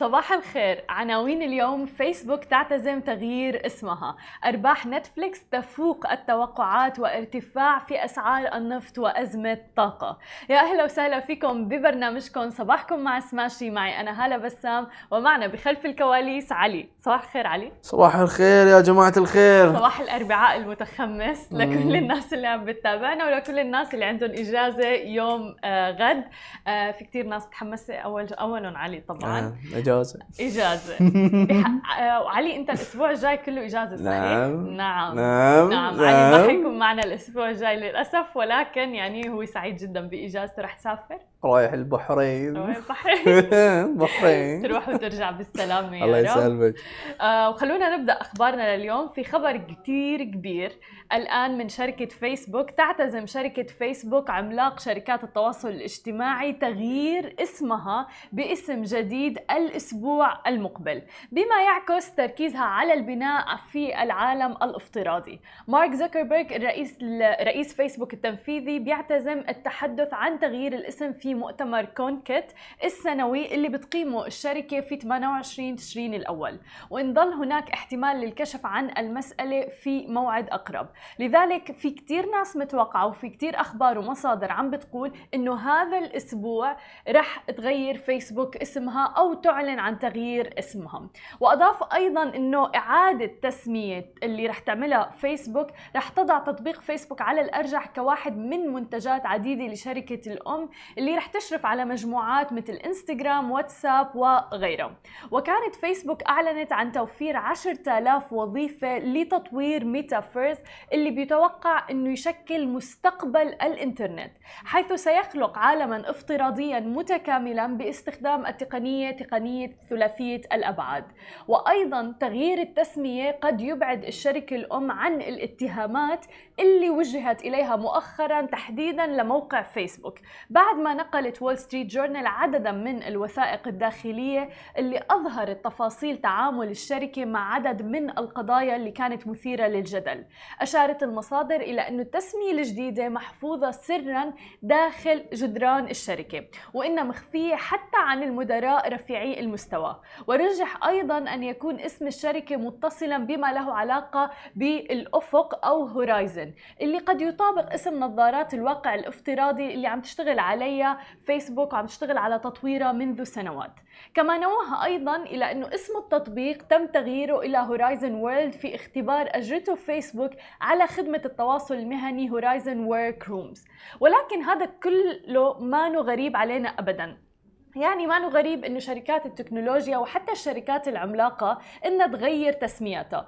صباح الخير. عناوين اليوم فيسبوك تعتزم تغيير اسمها. أرباح نتفليكس تفوق التوقعات وارتفاع في أسعار النفط وأزمة طاقة يا أهلا وسهلا فيكم ببرنامجكم. صباحكم مع سماشي. معي أنا هالة بسام ومعنا بخلف الكواليس علي. صباح الخير علي. صباح الخير يا جماعة الخير. صباح الأربعاء المتخمس لكل الناس اللي عم بتتابعنا ولكل الناس اللي عندهم إجازة يوم آه غد. آه في كتير ناس متحمسة أول أولهم علي طبعا. آه، بح- آه، وعلي أنت الأسبوع الجاي كله إجازة صحيح؟ نعم. نعم. نعم. نعم. علي ما حيكون معنا الأسبوع الجاي للأسف ولكن يعني هو سعيد جدا بإجازته رح تسافر؟ رايح البحرين. صح بحرين. تروح وترجع بالسلامة يا الله يسلمك. آه وخلونا نبدأ أخبارنا لليوم. في خبر كتير كبير الآن من شركة فيسبوك. تعتزم شركة فيسبوك عملاق شركات التواصل الاجتماعي تغيير اسمها باسم جديد الأسبوع المقبل. بما يعكس تركيزها على البناء في العالم الافتراضي. مارك زوكربيرج الرئيس رئيس فيسبوك التنفيذي بيعتزم التحدث عن تغيير الاسم في مؤتمر كونكت السنوي اللي بتقيمه الشركة في 28 تشرين الأول. وإن ظل هناك احتمال للكشف عن المسألة في موعد أقرب. لذلك في كتير ناس متوقعة وفي كتير أخبار ومصادر عم بتقول إنه هذا الأسبوع رح تغير فيسبوك اسمها أو تعلن عن تغيير اسمها وأضاف أيضا إنه إعادة تسمية اللي رح تعملها فيسبوك رح تضع تطبيق فيسبوك على الأرجح كواحد من منتجات عديدة لشركة الأم اللي رح تشرف على مجموعات مثل انستغرام واتساب وغيرها وكانت فيسبوك أعلنت عن توفير 10000 وظيفة لتطوير ميتافيرس اللي بيتوقع أنه يشكل مستقبل الإنترنت حيث سيخلق عالما افتراضيا متكاملا باستخدام التقنية تقنية ثلاثية الأبعاد. وأيضا تغيير التسمية قد يبعد الشركة الأم عن الاتهامات اللي وجهت إليها مؤخرا تحديدا لموقع فيسبوك بعد ما نقلت وول ستريت جورنال عددا من الوثائق الداخلية اللي أظهرت تفاصيل تعامل الشركة مع عدد من القضايا اللي كانت مثيرة للجدل. أشارت المصادر إلى أن التسمية الجديدة محفوظة سرا داخل جدران الشركة وإنها مخفية حتى عن المدراء رفيعي المستوى. ورجح أيضا أن يكون اسم الشركة متصلا بما له علاقة بالأفق أو هورايزن اللي قد يطابق اسم نظارات الواقع الافتراضي اللي عم تشتغل عليها فيسبوك وعم تشتغل على تطويرها منذ سنوات. كما نوه أيضا إلى أنه اسم التطبيق تم تغييره إلى هورايزن وورلد في اختبار أجرته فيسبوك على خدمة التواصل المهني هورايزن ورك رومز ولكن هذا كله ما غريب علينا أبدا. يعني ما غريب إنه شركات التكنولوجيا وحتى الشركات العملاقة إنها تغير تسميتها.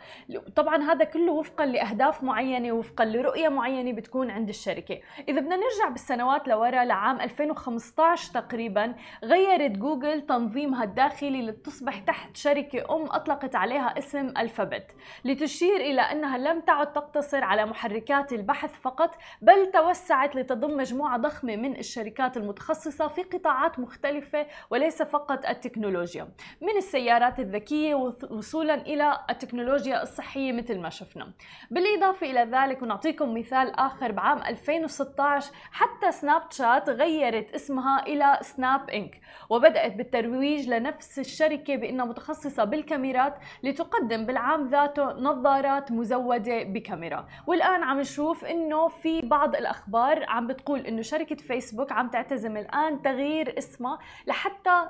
طبعا هذا كله وفقا لأهداف معينة وفقا لرؤية معينة بتكون عند الشركة. إذا بدنا نرجع بالسنوات لورا لعام 2015 تقريبا غيرت جوجل تنظيمها الداخلي لتصبح تحت شركة أم أطلقت عليها اسم ألفابت لتشير إلى إنها لم تعد تقتصر على محركات البحث فقط بل توسعت لتضم مجموعة ضخمة من الشركات المتخصصة في قطاعات مختلفة وليس فقط التكنولوجيا. من السيارات الذكية وصولا إلى التكنولوجيا الصحية مثل ما شفنا. بالإضافة إلى ذلك ونعطيكم مثال آخر بعام 2016 حتى سناب شات غيرت اسمها إلى سناب إنك وبدأت بالترويج لنفس الشركة بأنها متخصصة بالكاميرات لتقدم بالعام ذاته نظارات مزودة بكاميرا. والآن عم نشوف أنه في بعض الأخبار عم بتقول أنه شركة فيسبوك عم تعتزم الآن تغيير اسمها لحتى.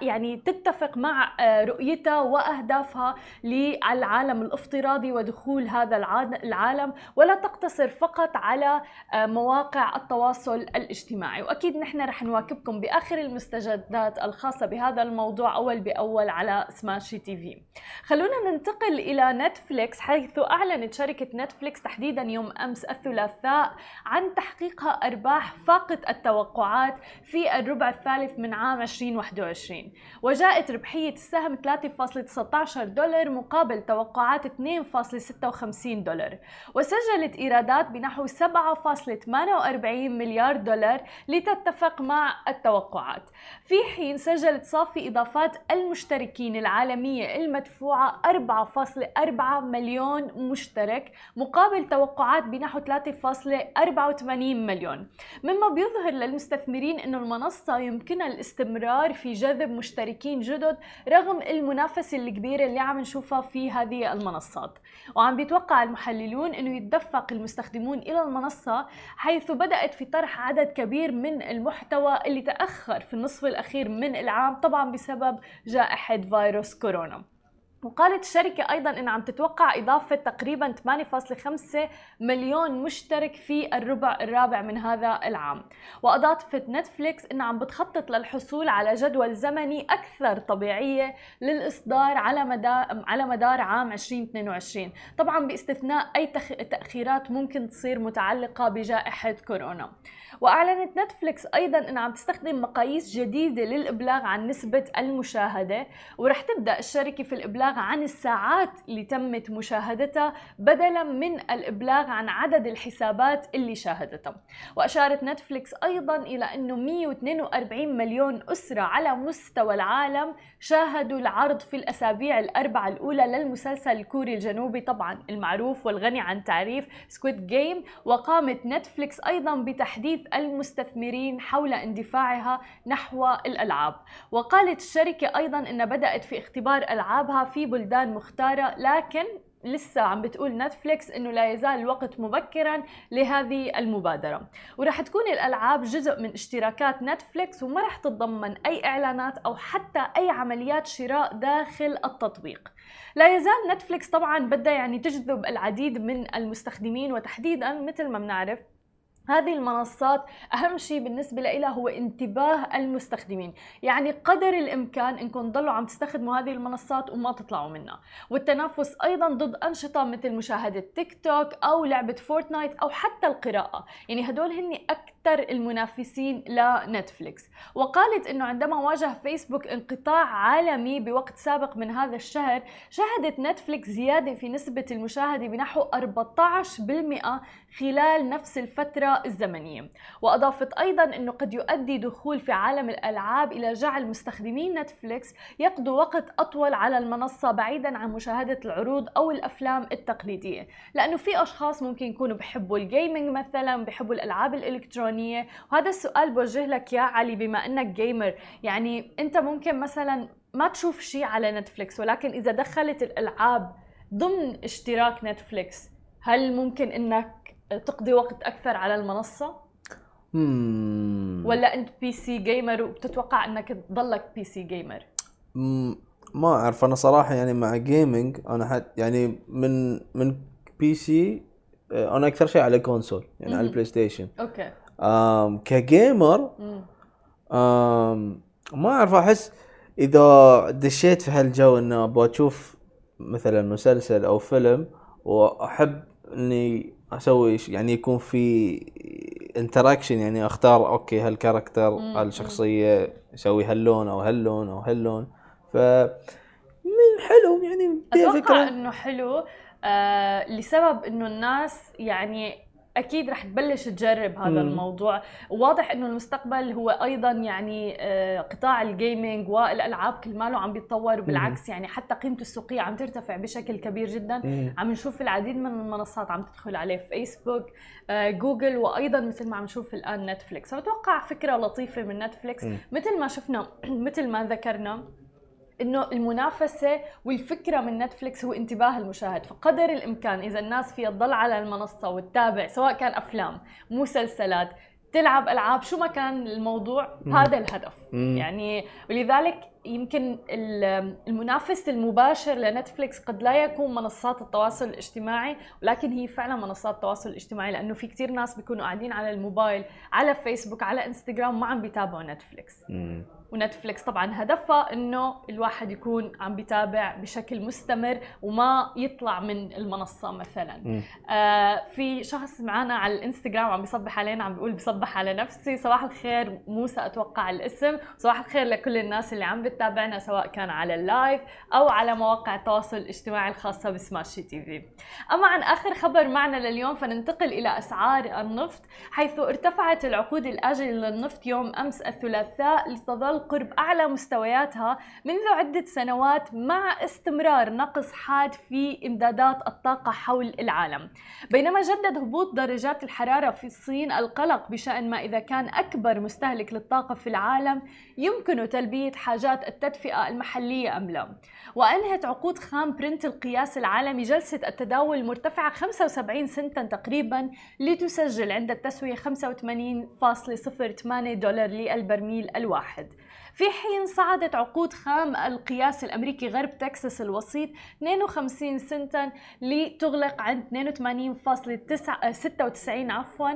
يعني تتفق مع آه، رؤيتها وأهدافها للعالم الافتراضي ودخول هذا العالم ولا تقتصر فقط على آه، مواقع التواصل الاجتماعي وأكيد نحن رح نواكبكم بآخر المستجدات الخاصة بهذا الموضوع أول بأول على سماشي تي في خلونا ننتقل إلى نتفليكس حيث أعلنت شركة نتفليكس تحديدا يوم أمس الثلاثاء عن تحقيقها أرباح فاقت التوقعات في الربع الثالث من عام 2021 وجاءت ربحية السهم 3.19 دولار مقابل توقعات 2.56 دولار. وسجلت إيرادات بنحو 7.48 مليار دولار لتتفق مع التوقعات. في حين سجلت صافي إضافات المشتركين العالمية المدفوعة 4.4 مليون مشترك مقابل توقعات بنحو 3.84 مليون. مما بيظهر للمستثمرين أن المنصة يمكنها الاستثمار الاستمرار في جذب مشتركين جدد رغم المنافسة الكبيرة اللي عم نشوفها في هذه المنصات. وعم بيتوقع المحللون أنه يتدفق المستخدمون إلى المنصة حيث بدأت في طرح عدد كبير من المحتوى اللي تأخر في النصف الأخير من العام طبعا بسبب جائحة فيروس كورونا. وقالت الشركة أيضا أنها عم تتوقع إضافة تقريبا 8.5 مليون مشترك في الربع الرابع من هذا العام. وأضافت نتفليكس أنها عم بتخطط للحصول على جدول زمني أكثر طبيعية للإصدار على مدار, على مدار عام 2022 طبعا باستثناء أي تأخيرات ممكن تصير متعلقة بجائحة كورونا. وأعلنت نتفليكس أيضا انها عم تستخدم مقاييس جديدة للإبلاغ عن نسبة المشاهدة. ورح تبدأ الشركة في عن الساعات اللي تمت مشاهدتها بدلا من الإبلاغ عن عدد الحسابات اللي شاهدتها وأشارت نتفليكس أيضا إلى إنه 142 مليون أسرة على مستوى العالم شاهدوا العرض في الأسابيع الأربعة الأولى للمسلسل الكوري الجنوبي طبعا المعروف والغني عن تعريف سكويد جيم وقامت نتفليكس أيضا بتحديث المستثمرين حول اندفاعها نحو الألعاب. وقالت الشركة أيضا إنها بدأت في اختبار ألعابها في بلدان مختارة لكن لسه عم بتقول نتفليكس إنه لا يزال الوقت مبكرا لهذه المبادرة. وراح تكون الألعاب جزء من اشتراكات نتفليكس وما راح تتضمن أي إعلانات أو حتى أي عمليات شراء داخل التطبيق. لا يزال نتفليكس طبعا بدها يعني تجذب العديد من المستخدمين وتحديدا مثل ما بنعرف هذه المنصات أهم شيء بالنسبة لها هو انتباه المستخدمين. يعني قدر الإمكان إنكم تضلوا عم تستخدموا هذه المنصات وما تطلعوا منها. والتنافس أيضا ضد أنشطة مثل مشاهدة تيك توك أو لعبة فورتنايت أو حتى القراءة. يعني هدول هن أكثر المنافسين لنتفليكس. وقالت أنه عندما واجه فيسبوك انقطاع عالمي بوقت سابق من هذا الشهر شهدت نتفليكس زيادة في نسبة المشاهدة بنحو 14% خلال نفس الفترة الزمنية. وأضافت أيضا أنه قد يؤدي دخول في عالم الألعاب إلى جعل مستخدمين نتفليكس يقضوا وقت أطول على المنصة بعيدا عن مشاهدة العروض أو الأفلام التقليدية. لأنه في أشخاص ممكن يكونوا بحبوا الجيمنج مثلا بحبوا الألعاب الإلكترونية وهذا السؤال بوجه لك يا علي بما أنك جيمر يعني أنت ممكن مثلا ما تشوف شيء على نتفليكس ولكن إذا دخلت الألعاب ضمن اشتراك نتفليكس هل ممكن إنك تقضي وقت أكثر على المنصة؟ مم. ولا أنت بي سي جيمر وبتتوقع إنك تضلك بي سي جيمر مم، ما أعرف. أنا صراحة يعني مع جيمنج أنا حد يعني من من بي سي آه، أنا أكثر شيء على كونسول يعني على مهم. البلاي ستيشن أوكي. آم كجيمر. آم ما أعرف أحس إذا دشيت في هالجو إنه أبغى أشوف مثلا مسلسل أو فيلم وأحب إني أسوي يعني يكون في انتراكشن يعني أختار أوكي هالكاركتر هالشخصية أسوي هاللون أو هاللون أو هاللون. ف حلو يعني أتوقع فكرة. إنه حلو آه لسبب إنه الناس يعني أكيد رح تبلش تجرب هذا مم. الموضوع واضح إنه المستقبل هو أيضا يعني آه قطاع الجيمنج والألعاب كل ماله عم بيتطور وبالعكس يعني حتى قيمته السوقية عم ترتفع بشكل كبير جدا مم. عم نشوف العديد من المنصات عم تدخل عليه فيسبوك آه، جوجل وأيضا مثل ما عم نشوف الآن نتفليكس فبتوقع فكرة لطيفة من نتفليكس مم. مثل ما شفنا مثل ما ذكرنا إنه المنافسة والفكرة من نتفليكس هو انتباه المشاهد فقدر الإمكان إذا الناس فيها تضل على المنصة وتتابع سواء كان أفلام مسلسلات تلعب ألعاب شو ما كان الموضوع مم. هذا الهدف مم. يعني ولذلك يمكن ال- المنافس المباشر لنتفليكس قد لا يكون منصات التواصل الاجتماعي ولكن هي فعلا منصات التواصل الاجتماعي لأنه في كتير ناس بيكونوا قاعدين على الموبايل على فيسبوك على انستغرام ما عم بيتابعوا نتفليكس مم. ونتفليكس طبعا هدفها إنه الواحد يكون عم بيتابع بشكل مستمر وما يطلع من المنصة مثلا. آه في شخص معنا على الإنستغرام عم بيصبح علينا عم بيقول بصبح على نفسي صباح الخير موسى أتوقع الاسم. صباح الخير لكل الناس اللي عم تتابعنا سواء كان على اللايف أو على مواقع التواصل الاجتماعي الخاصة بسماشي تي في. أما عن آخر خبر معنا لليوم فننتقل إلى أسعار النفط حيث ارتفعت العقود الآجلة للنفط يوم أمس الثلاثاء لتظل قرب أعلى مستوياتها منذ عدة سنوات مع استمرار نقص حاد في إمدادات الطاقة حول العالم. بينما جدد هبوط درجات الحرارة في الصين القلق بشأن ما إذا كان أكبر مستهلك للطاقة في العالم يمكن تلبية حاجات التدفئة المحلية أم لا. وأنهت عقود خام برنت القياس العالمي جلسة التداول مرتفعة 75 سنتا تقريبا لتسجل عند التسوية 85.08 دولار للبرميل الواحد. في حين صعدت عقود خام القياس الأمريكي غرب تكساس الوسيط 52 سنتا لتغلق عند 82.96 عفوا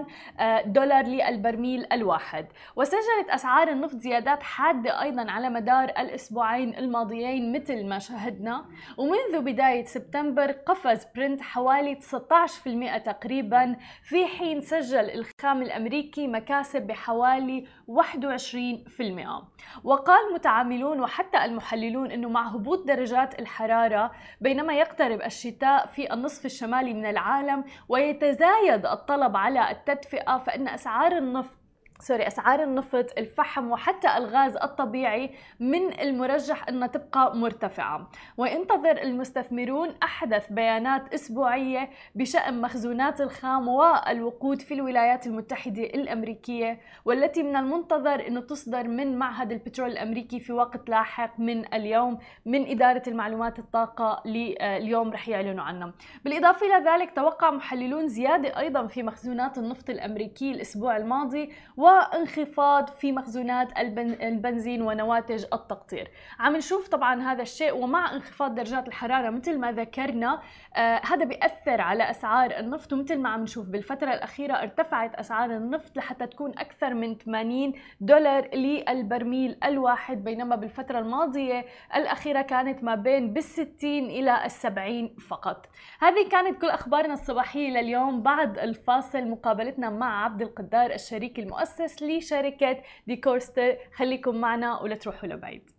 دولار للبرميل الواحد. وسجلت أسعار النفط زيادات حادة أيضا على مدار الأسبوعين الماضيين مثل ما شاهدنا. ومنذ بداية سبتمبر قفز برنت حوالي 19% تقريبا. في حين سجل الخام الأمريكي مكاسب بحوالي 21% وقال متعاملون وحتى المحللون إنه مع هبوط درجات الحرارة بينما يقترب الشتاء في النصف الشمالي من العالم ويتزايد الطلب على التدفئة فإن أسعار النفط سوري أسعار النفط الفحم وحتى الغاز الطبيعي من المرجح انها تبقى مرتفعة. وينتظر المستثمرون أحدث بيانات أسبوعية بشأن مخزونات الخام والوقود في الولايات المتحدة الأمريكية والتي من المنتظر انه تصدر من معهد البترول الأمريكي في وقت لاحق من اليوم من إدارة المعلومات الطاقة اليوم رح يعلنوا عنها. بالإضافة إلى ذلك توقع محللون زيادة أيضا في مخزونات النفط الامريكي الأسبوع الماضي و وانخفاض في مخزونات البنزين ونواتج التقطير. عم نشوف طبعا هذا الشيء ومع انخفاض درجات الحرارة مثل ما ذكرنا آه هذا بيأثر على أسعار النفط. ومثل ما عم نشوف بالفترة الأخيرة ارتفعت أسعار النفط لحتى تكون أكثر من 80 دولار للبرميل الواحد. بينما بالفترة الماضية الأخيرة كانت ما بين بالستين إلى السبعين فقط. هذه كانت كل أخبارنا الصباحية لليوم. بعد الفاصل مقابلتنا مع عبد القدار الشريك المؤسس مؤسس لشركة ديكورستر خليكم معنا ولا تروحوا لبعيد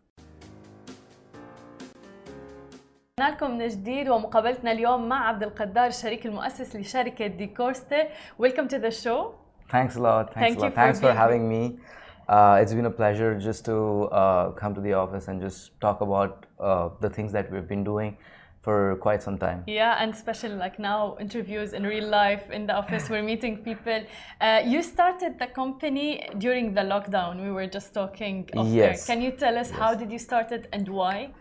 لكم من جديد ومقابلتنا اليوم مع عبد القدار الشريك المؤسس لشركة ديكورستر Welcome to the show Thanks a lot. Thanks Thank a lot. you for Thanks for being having me. Uh, it's been a pleasure just to uh, come to the office and just talk about uh, the things that we've been doing for quite some time. Yeah, and especially like now, interviews in real life in the office, we're meeting people. Uh, you started the company during the lockdown. We were just talking. Yes. Can you tell us how did you start it and why?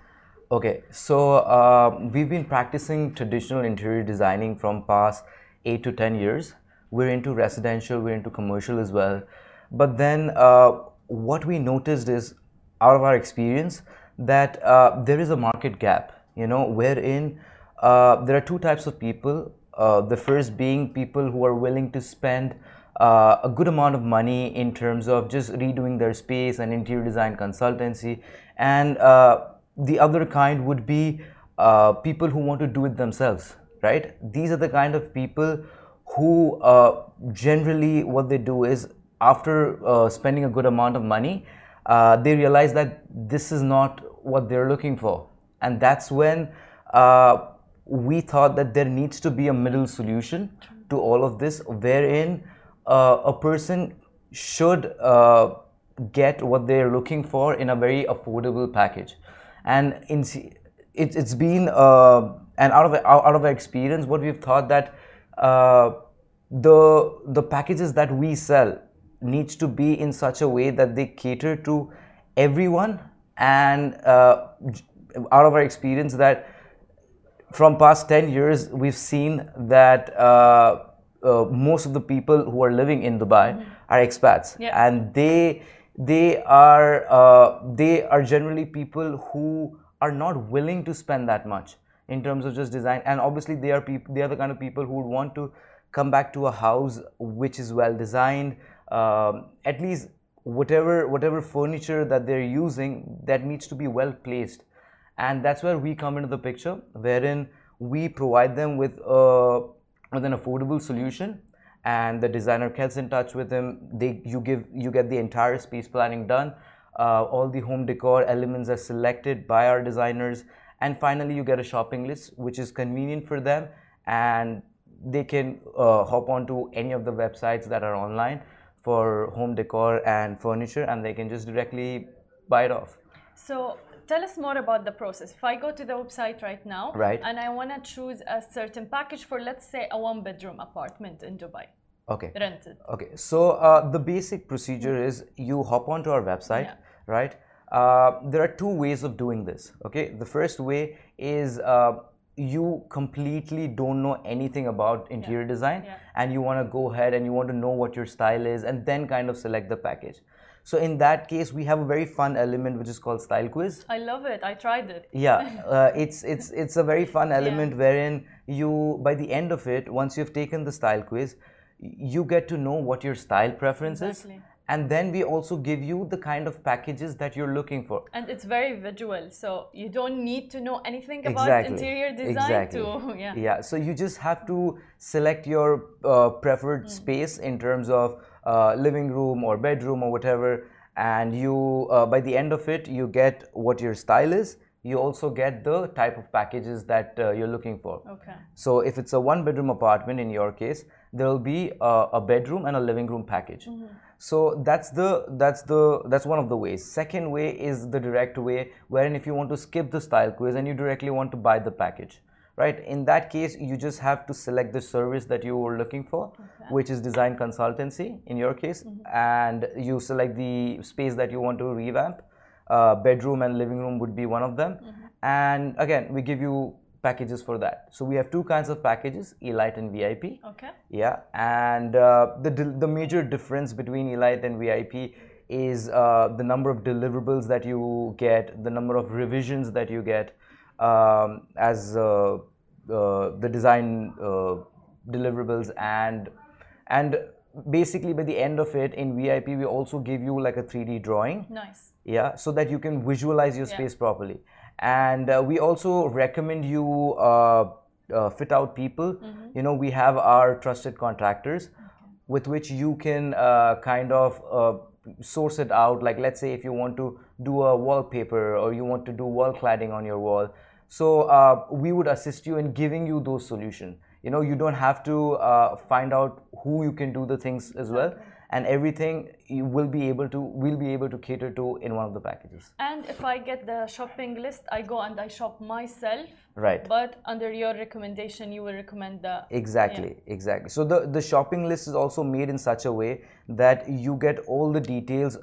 Okay, so uh, we've been practicing traditional interior designing from past eight to ten years. We're into residential, we're into commercial as well. But then uh, what we noticed is, out of our experience, that uh, there is a market gap. You know, wherein uh, there are two types of people. Uh, the first being people who are willing to spend uh, a good amount of money in terms of just redoing their space and interior design consultancy, and uh, the other kind would be uh, people who want to do it themselves. Right? These are the kind of people who uh, generally what they do is after spending a good amount of money, they realize that this is not what they're looking for, and that's when uh, we thought that there needs to be a middle solution to all of this, wherein uh, a person should uh, get what they're looking for in a very affordable package, and in it's it's been uh, and out of out of our experience, what we've thought that uh, the the packages that we sell needs to be in such a way that they cater to everyone and uh, out of our experience that from past 10 years we've seen that uh, uh, most of the people who are living in dubai are expats. Yeah. and they they are uh, they are generally people who are not willing to spend that much in terms of just design. And obviously they are people they are the kind of people who would want to come back to a house which is well designed. Um, at least whatever whatever furniture that they're using that needs to be well placed and that's where we come into the picture wherein we provide them with a with an affordable solution. And the designer gets in touch with them they you give you get the entire space planning done. Uh, all the home decor elements are selected by our designers, and finally you get a shopping list, which is convenient for them, and they can uh, hop onto any of the websites that are online for home decor and furniture, and they can just directly buy it off. So tell us more about the process. If I go to the website right now Right. and I want to choose a certain package for, let's say, a one bedroom apartment in Dubai, Okay. rented. Okay, so uh, the basic procedure is you hop onto our website, Yeah. right? Uh, there are two ways of doing this. Okay, the first way is uh, you completely don't know anything about interior design, Yeah. and you want to go ahead and you want to know what your style is, and then kind of select the package. So in that case, we have a very fun element which is called style quiz I love it. I tried it. yeah uh, it's it's it's a very fun element wherein you by the end of it once you've taken the style quiz you get to know what your style preference Exactly. is and then we also give you the kind of packages that you're looking for And it's very visual, so you don't need to know anything about exactly interior design exactly to yeah. yeah so you just have to select your uh, preferred space in terms of uh, living room or bedroom or whatever and you uh, by the end of it you get what your style is you also get the type of packages that uh, you're looking for Okay. So if it's a one bedroom apartment in your case, there will be a, a bedroom and a living room package. So that's the that's the that's one of the ways. Second way is the direct way, wherein if you want to skip the style quiz and you directly want to buy the package, right? In that case, you just have to select the service that you were looking for, which is design consultancy in your case, and you select the space that you want to revamp. Uh, bedroom and living room would be one of them, and again, we give you packages for that. So we have two kinds of packages, Elite and VIP. Okay. Yeah, and uh, the the major difference between Elite and VIP is uh, the number of deliverables that you get, the number of revisions that you get um, as uh, the design uh, deliverables, and and basically by the end of it in VIP we also give you like a 3D drawing. Nice. yeah so that you can visualize your space properly. And uh, we also recommend you uh, uh, fit out people. You know we have our trusted contractors with which you can uh, kind of uh, source it out. Like let's say if you want to do a wallpaper or you want to do wall cladding on your wall so uh, we would assist you in giving you those solutions you know you don't have to uh, find out who you can do the things as well. And everything you will be able to will be able to cater to in one of the packages. And if I get the shopping list, I go and I shop myself. right. But under your recommendation, you will recommend the exactly. exactly. So the the shopping list is also made in such a way that you get all the details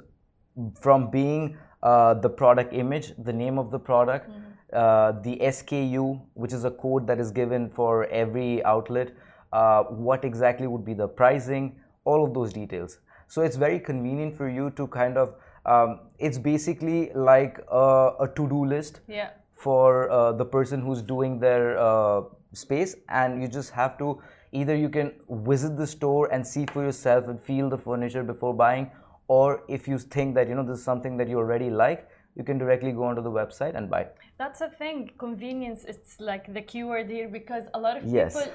from being uh, the product image the name of the product uh, the sku which is a code that is given for every outlet uh, what exactly would be the pricing all of those details so it's very convenient for you to kind of um, it's basically like a, a to-do list yeah. for uh, the person who's doing their uh, space and you just have to either you can visit the store and see for yourself and feel the furniture before buying or if you think that you know this is something that you already like you can directly go onto the website and buy That's a thing. Convenience, it's like the keyword here because a lot of Yes. people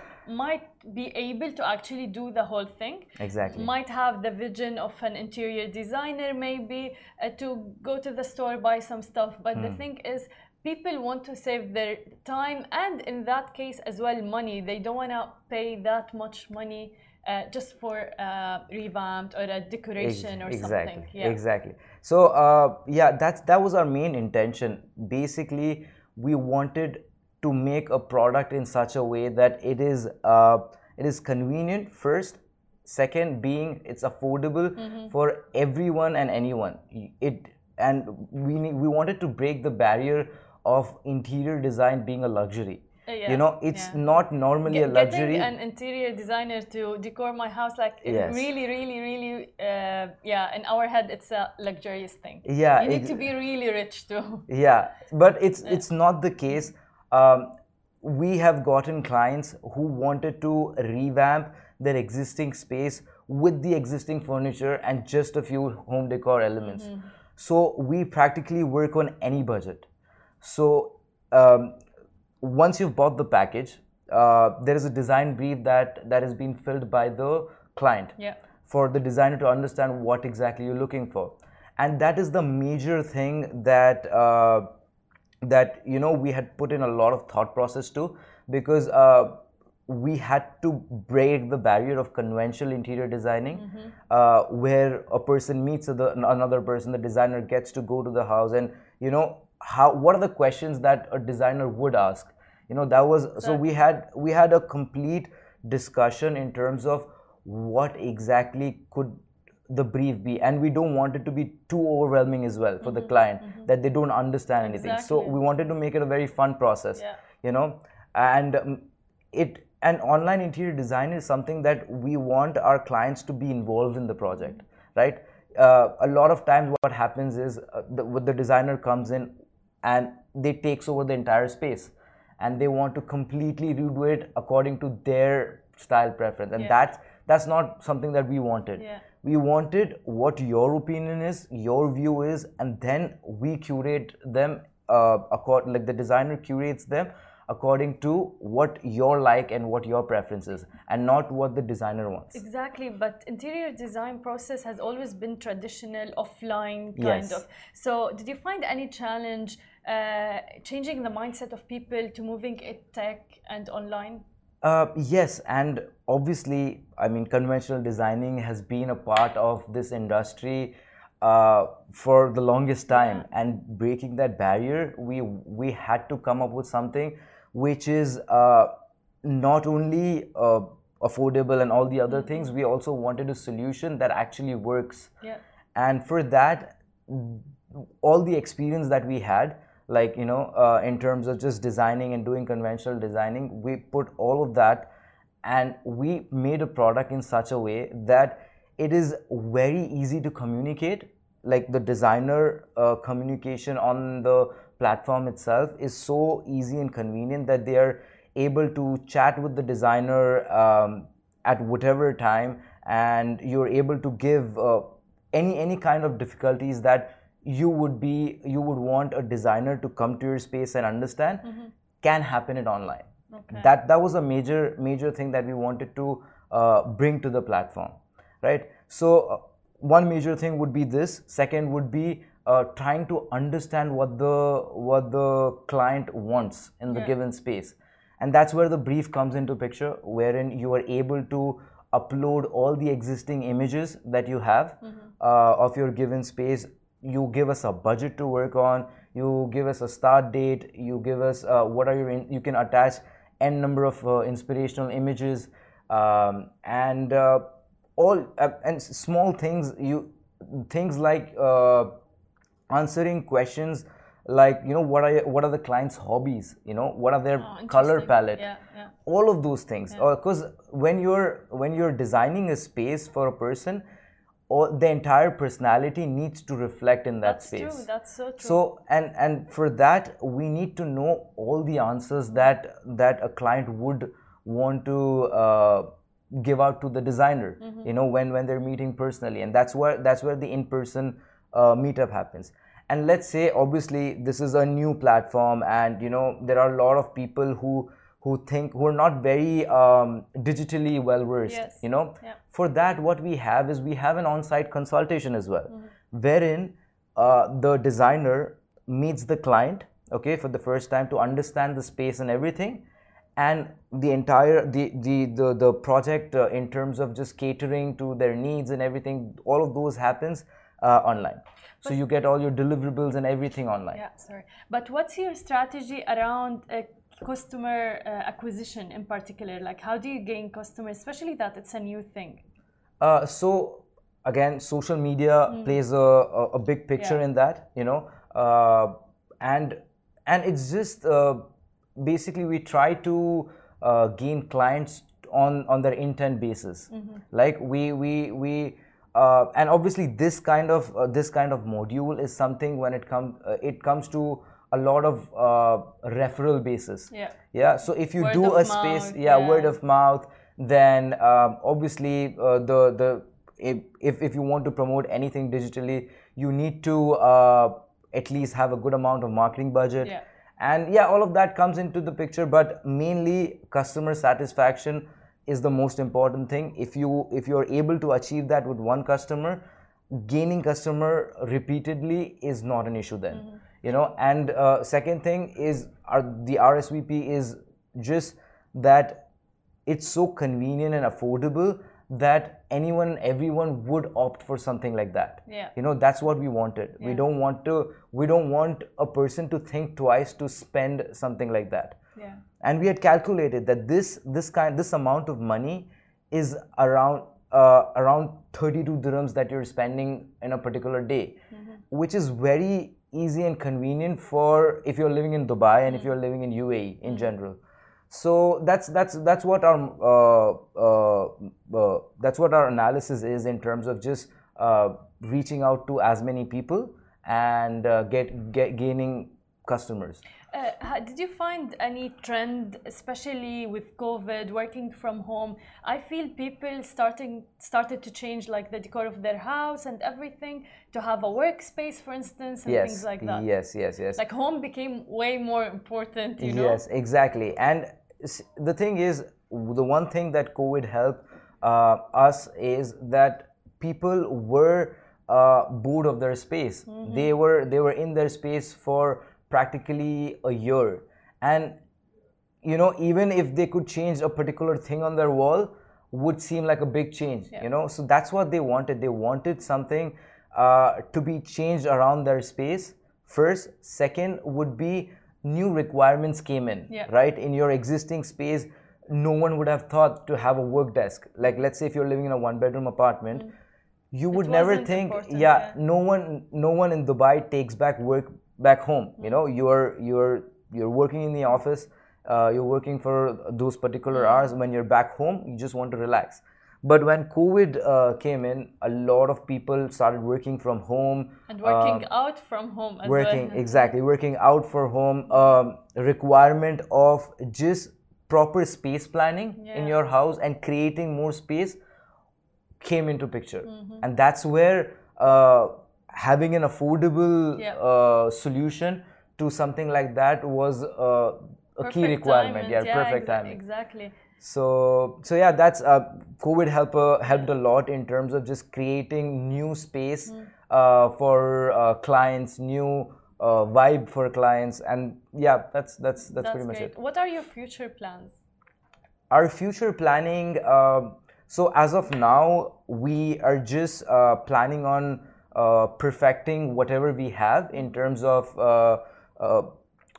might be able to actually do the whole thing. exactly Might have the vision of an interior designer, maybe uh, to go to the store buy some stuff. But Hmm. the thing is, people want to save their time and, in that case, as well, money. They don't want to pay that much money. Uh, just for uh, revamped or a decoration or exactly something. Yeah. exactly so uh, yeah that's that was our main intention basically we wanted to make a product in such a way that it is uh, it is convenient first second being it's affordable Mm-hmm. for everyone and anyone it and we we wanted to break the barrier of interior design being a luxury yeah, you know it's yeah. not normally Get- a luxury an interior designer to decor my house, like Yes. really, really, really, uh, yeah. In our head, it's a luxurious thing. Yeah, you need ex- to be really rich too. yeah but it's it's not the case um, we have gotten clients who wanted to revamp their existing space with the existing furniture and just a few home decor elements so we practically work on any budget so um, once you've bought the package uh, there is a design brief that that has been filled by the client Yeah. for the designer to understand what exactly you're looking for and that is the major thing that uh, that you know we had put in a lot of thought process to because uh, we had to break the barrier of conventional interior designing uh, where a person meets the, another person the designer gets to go to the house and you know how what are the questions that a designer would ask? You know that was so we had we had a complete discussion in terms of what exactly could the brief be and we don't want it to be too overwhelming as well for the client that they don't understand anything. So we wanted to make it a very fun process Yeah. you know and um, it and online interior design is something that we want our clients to be involved in the project right? Uh, a lot of times what happens is uh, the, the designer comes in and they takes over the entire space and they want to completely redo it according to their style preference and Yeah. that's that's not something that we wanted Yeah. we wanted what your opinion is your view is and then we curate them uh, accord, like the designer curates them according to what your like and what your preference is and not what the designer wants Exactly, but interior design process has always been traditional, offline kind Yes. of. So, did you find any challenge uh, changing the mindset of people to moving it tech and online? Uh, yes, and obviously, I mean, conventional designing has been a part of this industry uh, for the longest time, and breaking that barrier, we we had to come up with something which is uh, not only uh, affordable and all the other things. We also wanted a solution that actually works Yeah. and for that all the experience that we had like you know uh, in terms of just designing and doing conventional designing we put all of that and we made a product in such a way that it is very easy to communicate like the designer uh, communication on the platform itself is so easy and convenient that they are able to chat with the designer um, at whatever time and you're able to give uh, any any kind of difficulties that you would be you would want a designer to come to your space and understand can happen it online. Okay. that that was a major major thing that we wanted to uh, bring to the platform right? So uh, one major thing would be this. Second would be uh, trying to understand what the what the client wants in the Yeah. given space. And that's where the brief comes into picture wherein you are able to upload all the existing images that you have uh, of your given space. You give us a budget to work on. You give us a start date. You give us uh, what are your in, you can attach n number of uh, inspirational images um, and uh, all uh, and small things you things like uh, answering questions like you know what are what are the client's hobbies you know what are their Oh, color palette Yeah, yeah. all of those things because when you're when you're designing a space for a person all, the entire personality needs to reflect in that That's space true. That's so true. so and and for that we need to know all the answers that that a client would want to uh, give out to the designer Mm-hmm. you know when when they're meeting personally and that's where that's where the in-person uh, meetup happens and let's say obviously this is a new platform and you know there are a lot of people who who think who are not very um, digitally well versed Yes. you know Yeah. for that what we have is we have an on-site consultation as well Mm-hmm. wherein uh, the designer meets the client okay for the first time to understand the space and everything and the entire the the the, the project uh, in terms of just catering to their needs and everything all of those happens uh, online so you get all your deliverables and everything online Yeah, sorry. But what's your strategy around uh, customer uh, acquisition in particular? Like, how do you gain customers, especially that it's a new thing? Uh, so again, social media plays a, a, a big picture Mm. Yeah. in that, you know, uh, and and it's just uh, basically we try to uh, gain clients on on their intent basis. Mm-hmm. Like we we we. Uh, and obviously, this kind of uh, this kind of module is something when it comes uh, it comes to a lot of uh, referral basis. Yeah. Yeah. So if you Word do a space, mouth, yeah, yeah. word of mouth, then um, obviously uh, the the if if you want to promote anything digitally, you need to uh, at least have a good amount of marketing budget. Yeah. And yeah, all of that comes into the picture, but mainly customer satisfaction is the most important thing. If you if you are able to achieve that with one customer, gaining customer repeatedly is not an issue then you know and uh, second thing is our, the rsvp is just that it's so convenient and affordable that anyone everyone would opt for something like that Yeah. you know that's what we wanted yeah. we don't want to we don't want a person to think twice to spend something like that Yeah. and we had calculated that this this kind this amount of money is around uh, around 32 dirhams that you're spending in a particular day which is very easy and convenient for if you're living in dubai and if you're living in uae in general. So that's that's that's what our uh, uh, uh, that's what our analysis is in terms of just uh, reaching out to as many people and uh, get, get gaining customers Uh, did you find any trend, especially with COVID, working from home? I feel people starting started to change like the decor of their house and everything to have a workspace, for instance, and yes things like that. yes yes yes Like home became way more important, you know. Yes, exactly. And the thing is, the one thing that COVID helped uh, us is that people were uh, bored of their space. They were they were in their space for practically a year, and you know even if they could change a particular thing on their wall would seem like a big change you know? So that's what they wanted. They wanted something uh, to be changed around their space first. Second would be new requirements came in Yeah. right? In your existing space no one would have thought to have a work desk. Like let's say if you're living in a one bedroom apartment you would never think yeah, yeah. no one no one in dubai takes back work back home you know you're you're you're working in the office uh, you're working for those particular hours. When you're back home you just want to relax. But when covid uh, came in a lot of people started working from home And working out from home as working well. exactly working out for home um, requirement of just proper space planning in your house and creating more space came into picture. Mm-hmm. and that's where uh, having an affordable Yeah. uh, solution to something like that was uh, a key requirement timing, yeah, perfect exa- timing Exactly. so so yeah that's uh, covid help uh, helped a lot in terms of just creating new space Mm. uh, for uh, clients new uh, vibe for clients and yeah that's that's that's, That's pretty much it What are your future plans? our future planning um, so as of now we are just uh, planning on uh, perfecting whatever we have in terms of uh, uh,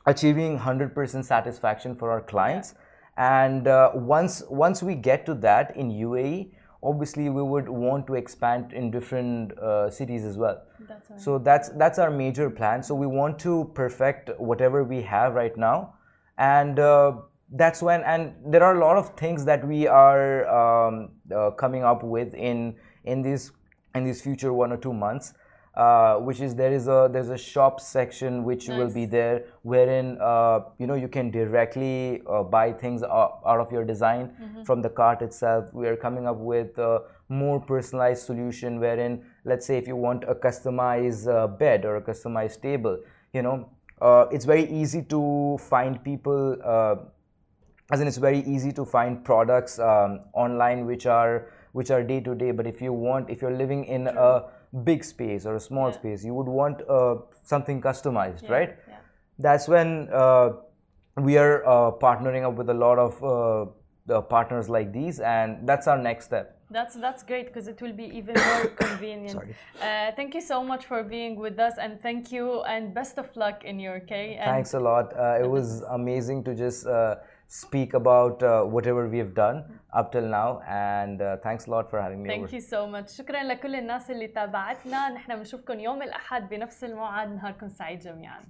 achieving 100% satisfaction for our clients. And uh, once once we get to that in UAE obviously we would want to expand in different uh, cities as well. That's so that's that's our major plan. So we want to perfect whatever we have right now. And uh, that's when and there are a lot of things that we are um, uh, coming up with in in these in these future one or two months uh, which is there is a there's a shop section which will be there wherein uh, you know you can directly uh, buy things out, out of your design from the cart itself. We are coming up with a more personalized solution wherein let's say if you want a customized uh, bed or a customized table you know uh, it's very easy to find people uh, as in it's very easy to find products um, online which are which are day to day but if you want if you're living in a big space or a small Yeah. space you would want uh, something customized Yeah, right yeah. that's when uh, we are uh, partnering up with a lot of uh, the partners like these and that's our next step That's that's great because it will be even more convenient. Sorry. Uh, thank you so much for being with us and thank you and best of luck in your K. Thanks a lot. Uh, it was amazing to just uh, speak about uh, whatever we have done up till now, and uh, thanks a lot for having me Thank over. you so much شكرا لكل الناس اللي تابعتنا نحن بنشوفكم يوم الأحد بنفس الموعد نهاركم سعيد جميعا